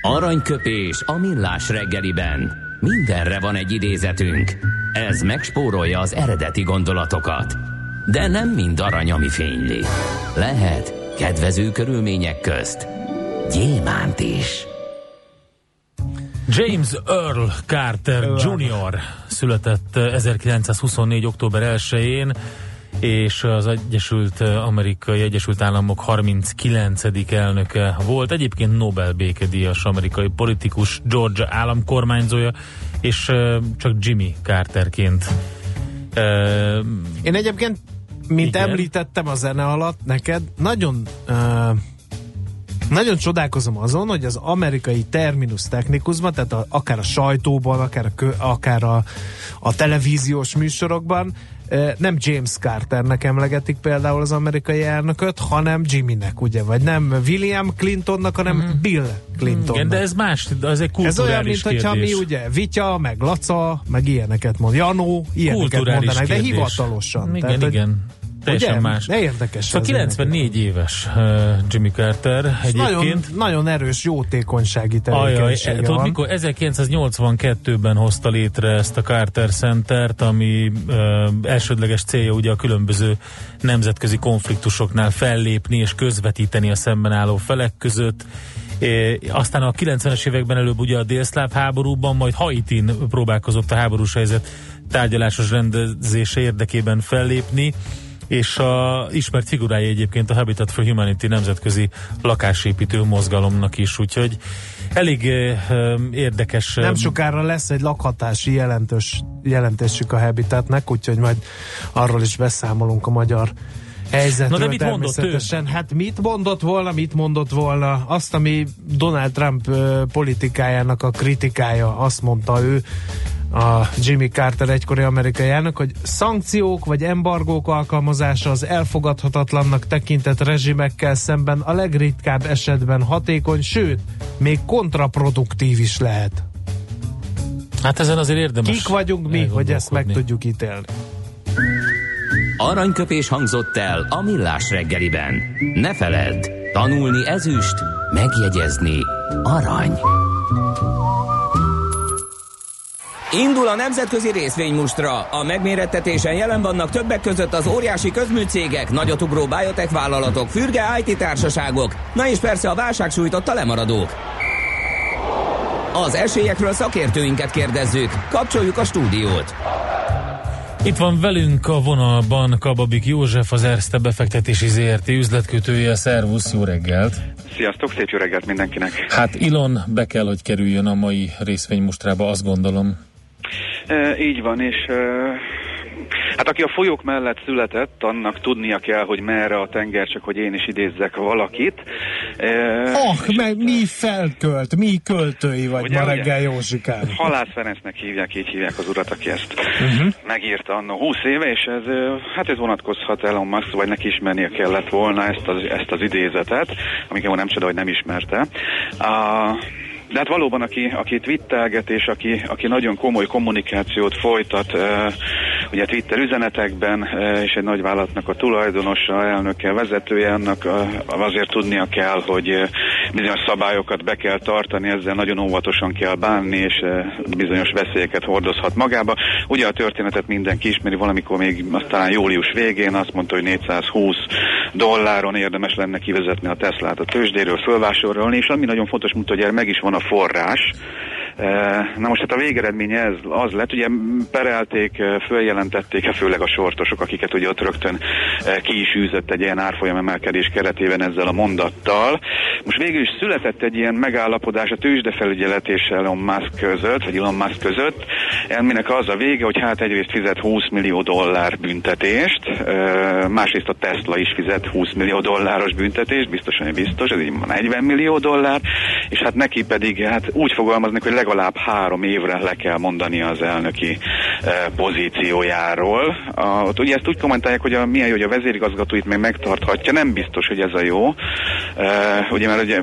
Aranyköpés a millás reggeliben. Mindenre van egy idézetünk. Ez megspórolja az eredeti gondolatokat. De nem mind arany, ami fényli. Lehet kedvező körülmények közt gyémánt is. James Earl Carter Jr. született eh, 1924. október 1-én, és az Egyesült Amerikai Egyesült Államok 39. elnöke volt. Egyébként Nobel békedíjas amerikai politikus, Georgia államkormányzója, és eh, csak Jimmy Carterként. Eh, Én egyébként, mint Igen. említettem a zene alatt neked, nagyon uh, nagyon csodálkozom azon, hogy az amerikai terminus technikusban, tehát a, akár a sajtóban, akár a, kö, akár a, a televíziós műsorokban nem James Carternek emlegetik például az amerikai elnököt, hanem Jimmynek, ugye, vagy nem William Clintonnak, hanem mm. Bill Clintonnak. Igen, de ez más, ez egy kulturális Ez olyan, mint kérdés. hogyha mi ugye Vitya, meg Laca, meg ilyeneket mond, Janó, ilyeneket mondanak, de hivatalosan. Igen, Tehát, igen teljesen Ugye? más. De érdekes. Szóval 94 éves uh, Jimmy Carter egyébként. Nagyon, nagyon erős jótékonysági tevékenysége Ajaj, van. mikor 1982-ben hozta létre ezt a Carter Centert, ami uh, elsődleges célja ugye a különböző nemzetközi konfliktusoknál fellépni és közvetíteni a szemben álló felek között. É, aztán a 90-es években előbb ugye a délszláv háborúban, majd Haitin próbálkozott a háborús helyzet tárgyalásos rendezése érdekében fellépni és a ismert figurája egyébként a Habitat for Humanity nemzetközi lakásépítő mozgalomnak is, úgyhogy elég eh, érdekes. Nem sokára lesz egy lakhatási jelentős, jelentésük a Habitatnek, úgyhogy majd arról is beszámolunk a magyar helyzetről. Na de mit mondott ő? Hát mit mondott volna, mit mondott volna? Azt, ami Donald Trump politikájának a kritikája, azt mondta ő, a Jimmy Carter egykori amerikai elnök, hogy szankciók vagy embargók alkalmazása az elfogadhatatlannak tekintett rezsimekkel szemben a legritkább esetben hatékony, sőt, még kontraproduktív is lehet. Hát ezen azért érdemes. Kik vagyunk mi, hogy ezt meg tudjuk ítélni? Aranyköpés hangzott el a millás reggeliben. Ne feledd, tanulni ezüst, megjegyezni arany. Indul a nemzetközi részvénymustra. A megmérettetésen jelen vannak többek között az óriási közműcégek, nagyotugró biotech vállalatok, fürge IT társaságok, na és persze a válság sújtotta lemaradók. Az esélyekről szakértőinket kérdezzük. Kapcsoljuk a stúdiót. Itt van velünk a vonalban Kababik József, az Erste befektetési ZRT üzletkötője. Szervusz, jó reggelt! Sziasztok, szép jó reggelt mindenkinek! Hát Ilon be kell, hogy kerüljön a mai részvénymustrába, azt gondolom. E, így van, és e, hát aki a folyók mellett született, annak tudnia kell, hogy merre a tenger, csak hogy én is idézzek valakit. E, ah, meg mi felkölt, mi költői vagy ugye, ma reggel Józsikán. Halász Ferencnek hívják, így hívják az urat, aki ezt uh-huh. megírta annó 20 éve, és ez, hát ez vonatkozhat Elon Musk, vagy neki ismernie kellett volna ezt az, ezt az idézetet, amikor nem csoda, hogy nem ismerte. Uh, de hát valóban, aki, aki twittelget, és aki, aki nagyon komoly kommunikációt folytat, uh, ugye Twitter üzenetekben, uh, és egy nagy vállalatnak a tulajdonosa, elnöke, vezetője, annak azért tudnia kell, hogy bizonyos szabályokat be kell tartani, ezzel nagyon óvatosan kell bánni, és bizonyos veszélyeket hordozhat magába. Ugye a történetet mindenki ismeri, valamikor még talán július végén azt mondta, hogy 420 dolláron érdemes lenne kivezetni a Teslát a tőzsdéről, fölvásárolni, és ami nagyon fontos, mondta, hogy meg is van a forrás. Na most hát a végeredménye ez az lett, ugye perelték, följelentették főleg a sortosok, akiket ugye ott rögtön ki is űzött egy ilyen árfolyam emelkedés keretében ezzel a mondattal. Most végül is született egy ilyen megállapodás a tőzsdefelügyelet és Elon Musk között, vagy Elon Musk között, aminek az a vége, hogy hát egyrészt fizet 20 millió dollár büntetést, másrészt a Tesla is fizet 20 millió dolláros büntetést, biztosan biztos, ez így 40 millió dollár, és hát neki pedig hát úgy fogalmaznak, hogy legalább három évre le kell mondani az elnöki pozíciójáról. A, ugye ezt úgy kommentálják, hogy a, milyen jó, hogy a vezérigazgatóit még megtarthatja, nem biztos, hogy ez a jó. E, ugye, mert ugye...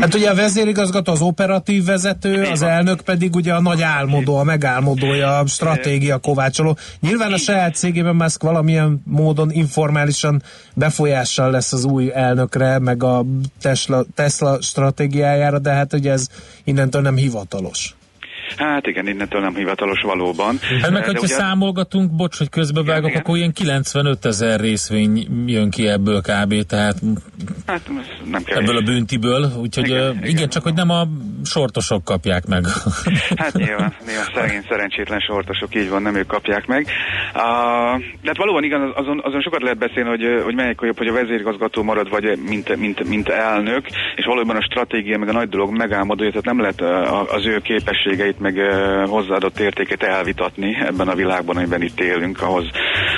Hát ugye a vezérigazgató az operatív vezető, az elnök pedig ugye a nagy álmodó, a megálmodója, a stratégia kovácsoló. Nyilván a saját cégében Musk valamilyen módon informálisan befolyással lesz az új elnökre, meg a Tesla, Tesla stratégiájára, de hát ugye ez innentől nem hivatalos. Hát igen, innentől nem hivatalos valóban. Hát meg, hogyha ugye... számolgatunk, bocs, hogy közbevágok, akkor ilyen 95 ezer részvény jön ki ebből kb. Tehát hát, nem kell ebből a büntiből, úgyhogy igen, igen, igen, csak hogy nem a sortosok kapják meg. Hát nyilván, <laughs> nyilván szerény, szerencsétlen sortosok, így van, nem ők kapják meg. Uh, de hát valóban igen, azon, azon sokat lehet beszélni, hogy, hogy melyik jobb, hogy a vezérigazgató marad, vagy mint, mint, mint elnök, és valóban a stratégia, meg a nagy dolog megálmodója, tehát nem lehet az ő képességeit meg hozzáadott értékét elvitatni ebben a világban, amiben itt élünk, ahhoz,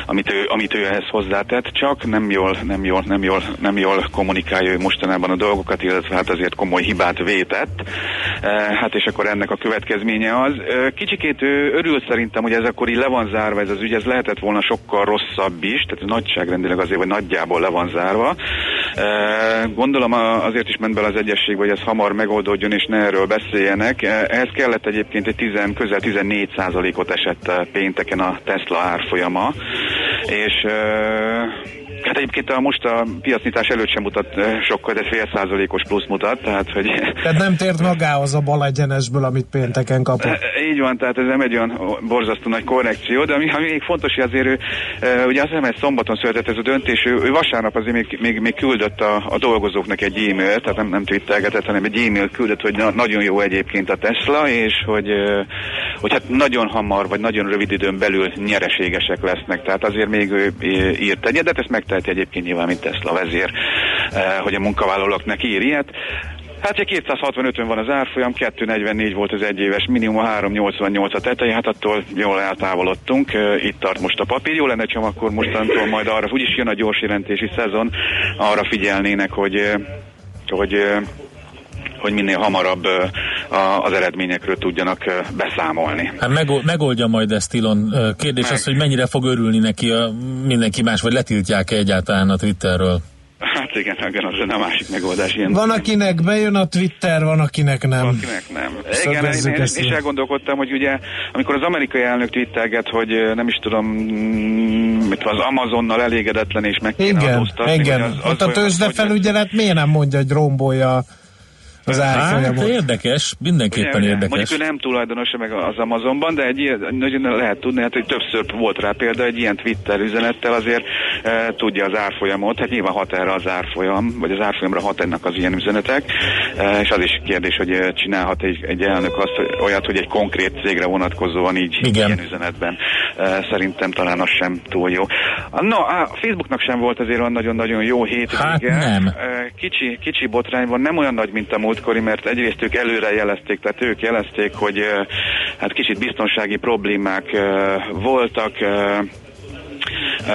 amit ő, amit ő ehhez hozzátett, csak nem jól, nem jól, nem jól, nem jól kommunikálja ő mostanában a dolgokat, illetve hát azért komoly hibát vétett. Hát és akkor ennek a következménye az. Kicsikét ő örül szerintem, hogy ez akkor így le van zárva ez az ügy, ez lehetett volna sokkal rosszabb is, tehát nagyságrendileg azért, hogy nagyjából le van zárva. Gondolom azért is ment bele az egyességbe, hogy ez hamar megoldódjon és ne erről beszéljenek. Ehhez kellett egyébként egy 10, közel 14 ot esett pénteken a Tesla árfolyama, és Hát egyébként a most a piacnyitás előtt sem mutat sokkal, de fél százalékos plusz mutat, tehát hogy... Tehát nem tért magához a bal egyenesből, amit pénteken kapott. Így van, tehát ez nem egy olyan borzasztó nagy korrekció, de ami, ami még fontos, hogy azért ő, ugye az hogy szombaton született ez a döntés, ő, ő vasárnap azért még, még, még küldött a, a dolgozóknak egy e-mail, tehát nem, nem twittelgetett, hanem egy e-mail küldött, hogy na, nagyon jó egyébként a Tesla, és hogy, hogy hát nagyon hamar, vagy nagyon rövid időn belül nyereségesek lesznek, tehát azért még ő írt egyet, de ezt meg teheti egyébként nyilván, mint Tesla vezér, eh, hogy a munkavállalóknak ír ilyet. Hát ugye 265 van az árfolyam, 244 volt az egyéves minimum, a 388 a teteje, hát attól jól eltávolodtunk, eh, itt tart most a papír. Jó lenne, ha akkor mostantól majd arra, úgyis jön a gyors jelentési szezon, arra figyelnének, hogy eh, hogy hogy minél hamarabb az eredményekről tudjanak beszámolni. Hát megoldja majd ezt Ilon. Kérdés Meg. az, hogy mennyire fog örülni neki a mindenki más, vagy letiltják-e egyáltalán a Twitterről? Hát igen, igen, az a másik megoldás. Ilyen. Van, akinek bejön a Twitter, van, akinek nem. Van, akinek nem. Igen, én, én, én is elgondolkodtam, hogy ugye, amikor az amerikai elnök twittelget, hogy nem is tudom, mm, mit az Amazonnal elégedetlen és meg kéne Igen, igen. Az, az Ott a tőzsdefelügyelet miért nem mondja, hogy rombolja az árfolyamot. Hát érdekes, mindenképpen ugye, érdekes. Mondjuk ő nem tulajdonosa meg az Amazonban, de egy ilyen, nagyon lehet tudni, hát, hogy többször volt rá példa, egy ilyen Twitter üzenettel azért e, tudja az árfolyamot, hát nyilván hat erre az árfolyam, vagy az árfolyamra hat ennek az ilyen üzenetek, e, és az is kérdés, hogy csinálhat egy, egy elnök azt, hogy olyat, hogy egy konkrét cégre vonatkozóan így Igen. ilyen üzenetben. E, szerintem talán az sem túl jó. No, a Facebooknak sem volt azért olyan nagyon-nagyon jó hétvége. Hát nem. E, kicsi, kicsi botrány van, nem olyan nagy, mint a múltkori, mert egyrészt ők előre jelezték, tehát ők jelezték, hogy hát kicsit biztonsági problémák voltak,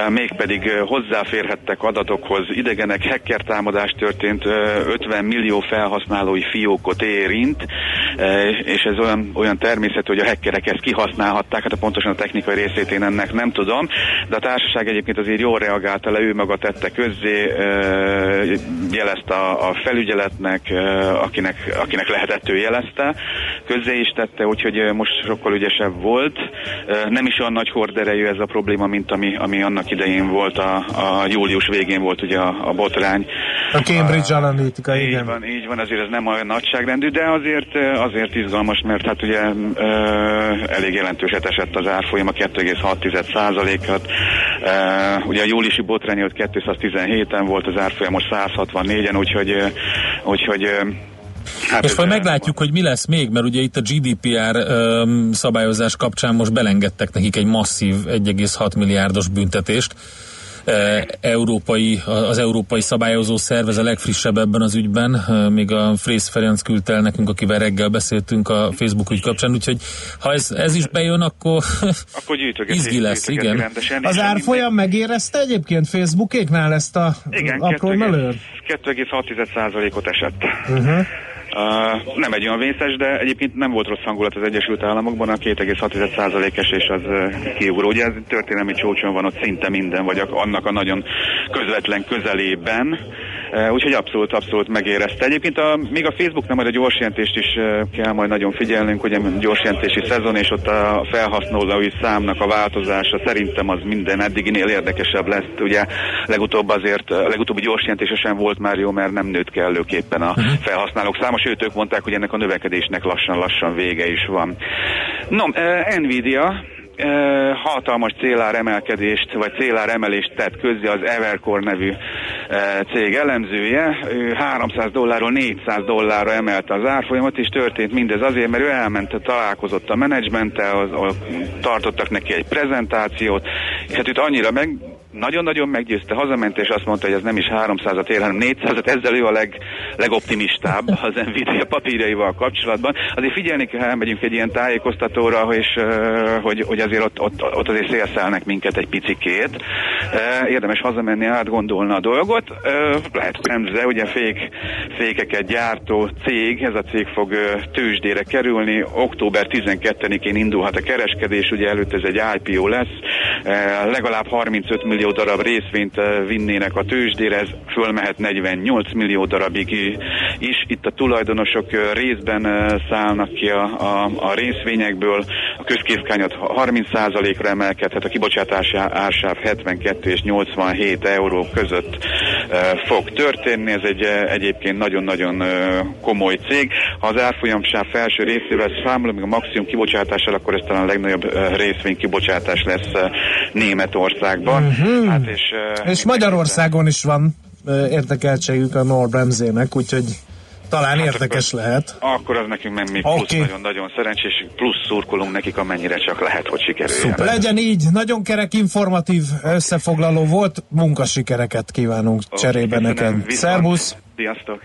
mégpedig hozzáférhettek adatokhoz. Idegenek hacker támadás történt, 50 millió felhasználói fiókot érint, és ez olyan, olyan természet, hogy a hackerek ezt kihasználhatták, hát a pontosan a technikai részét én ennek nem tudom, de a társaság egyébként azért jól reagálta le, ő maga tette közzé, jelezte a, a felügyeletnek, akinek, akinek lehetett, ő jelezte, közzé is tette, úgyhogy most sokkal ügyesebb volt. Nem is olyan nagy horderejű ez a probléma, mint ami, ami annak idején volt, a, a július végén volt ugye a, a botrány. A Cambridge a, Analytica, így igen. Van, így van, azért ez nem olyan nagyságrendű, de azért, azért izgalmas, mert hát ugye ö, elég jelentőset esett az árfolyam, a 2,6 százalékat. Ugye a júliusi botrány 217-en volt az árfolyam, most 164-en, úgyhogy, úgyhogy Hát és majd meglátjuk, hogy mi lesz még, mert ugye itt a GDPR um, szabályozás kapcsán most belengedtek nekik egy masszív 1,6 milliárdos büntetést. Uh, európai, az európai szabályozó szerv, ez a legfrissebb ebben az ügyben, uh, még a Frész Ferenc küldte el nekünk, akivel reggel beszéltünk a Facebook ügy kapcsán, úgyhogy ha ez, ez is bejön, akkor, <laughs> akkor <laughs> izgi lesz, igen. Rendesen, az árfolyam megérezte egyébként Facebookéknál ezt a igen, apró 2,6%-ot esett. Uh-huh. Uh, nem egy olyan vészes, de egyébként nem volt rossz hangulat az Egyesült Államokban, a 2,6% esés az uh, kiugró. Ugye ez történelmi csúcson van ott szinte minden, vagy annak a nagyon közvetlen közelében. Uh, úgyhogy abszolút, abszolút megérezte. Egyébként a, még a Facebooknál majd a gyorsjelentést is uh, kell majd nagyon figyelnünk, ugye gyorsjelentési szezon, és ott a felhasználói számnak a változása szerintem az minden eddiginél érdekesebb lesz. Ugye legutóbb azért, a legutóbbi gyorsjelentése sem volt már jó, mert nem nőtt kellőképpen a mhm. felhasználók száma, sőt ők mondták, hogy ennek a növekedésnek lassan-lassan vége is van. No, Nvidia, hatalmas célár emelkedést, vagy célár emelést tett közé az Evercore nevű cég elemzője. Ő 300 dollárról 400 dollárra emelte az árfolyamat, és történt mindez azért, mert ő elment, találkozott a menedzsmenttel, tartottak neki egy prezentációt, és hát őt annyira meg nagyon-nagyon meggyőzte, hazament és azt mondta, hogy ez nem is 300-at ér, hanem 400-at, ezzel ő a leg, legoptimistább az Nvidia papírjaival kapcsolatban. Azért figyelni kell, elmegyünk egy ilyen tájékoztatóra, és, hogy, hogy azért ott, ott, ott azért szélszelnek minket egy picikét. Érdemes hazamenni, átgondolni a dolgot. Lehet Kremze, ugye fék, fékeket gyártó cég, ez a cég fog tőzsdére kerülni, október 12-én indulhat a kereskedés, ugye előtt ez egy IPO lesz, legalább 35 millió darab részvényt vinnének a tőzsdére, ez fölmehet 48 millió darabig is. Itt a tulajdonosok részben szállnak ki a, a, a részvényekből, a közkészkányat 30%-ra emelkedhet, a kibocsátási ársáv 72 és 87 euró között fog történni, ez egy egyébként nagyon-nagyon komoly cég. Ha az árfolyamsáv felső részével számolom, a maximum kibocsátással, akkor ez talán a legnagyobb részvény kibocsátás lesz Németországban. Uh-huh. Hát és, és Magyarországon is van érdekeltségük a Norbremzének, úgyhogy talán hát érdekes akkor, lehet. Akkor az nekünk még plusz okay. nagyon-nagyon szerencsés, plusz szurkolunk nekik, amennyire csak lehet, hogy sikerüljön. Szuper. Legyen így, nagyon kerek, informatív összefoglaló volt, munkasikereket kívánunk okay, cserébe neked. Szervusz! Sziasztok!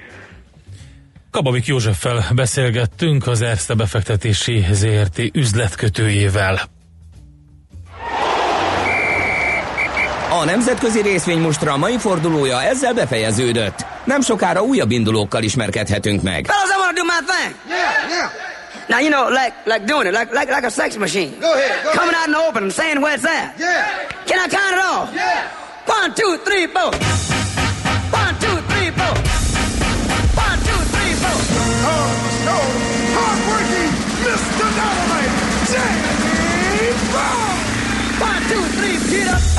Kababik Józseffel beszélgettünk az Erste befektetési ZRT üzletkötőjével. A nemzetközi részvénymustra mai fordulója ezzel befejeződött. Nem sokára újabb indulókkal ismerkedhetünk meg. Fellas, I wanna do my thing. Yeah, yeah. Now, you know, like, like doing it, like, like, like a sex machine. Go ahead, go Coming ahead. out in the open and saying where it's at. Yeah. Can I count it off? Yeah. One, two, three, four. One, two, three, four. One, two, three, four. Oh, no. Hard-working Mr. Dynamite, Brown. One, two, three, get up.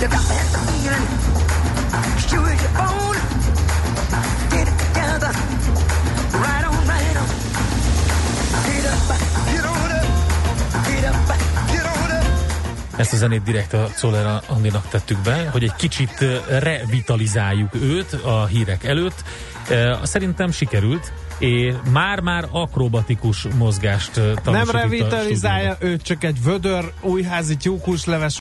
You got to have the feeling. Sure as your bone. Get it together. Right on, right on. Get up. Get on up. Get up. Get on up. Ezt a zenét direkt a Czolera Andinak tettük be, hogy egy kicsit revitalizáljuk őt a hírek előtt. Szerintem sikerült, és már-már akrobatikus mozgást tanúsít Nem revitalizálja, stúdióban. ő csak egy vödör újházi tyúkusleves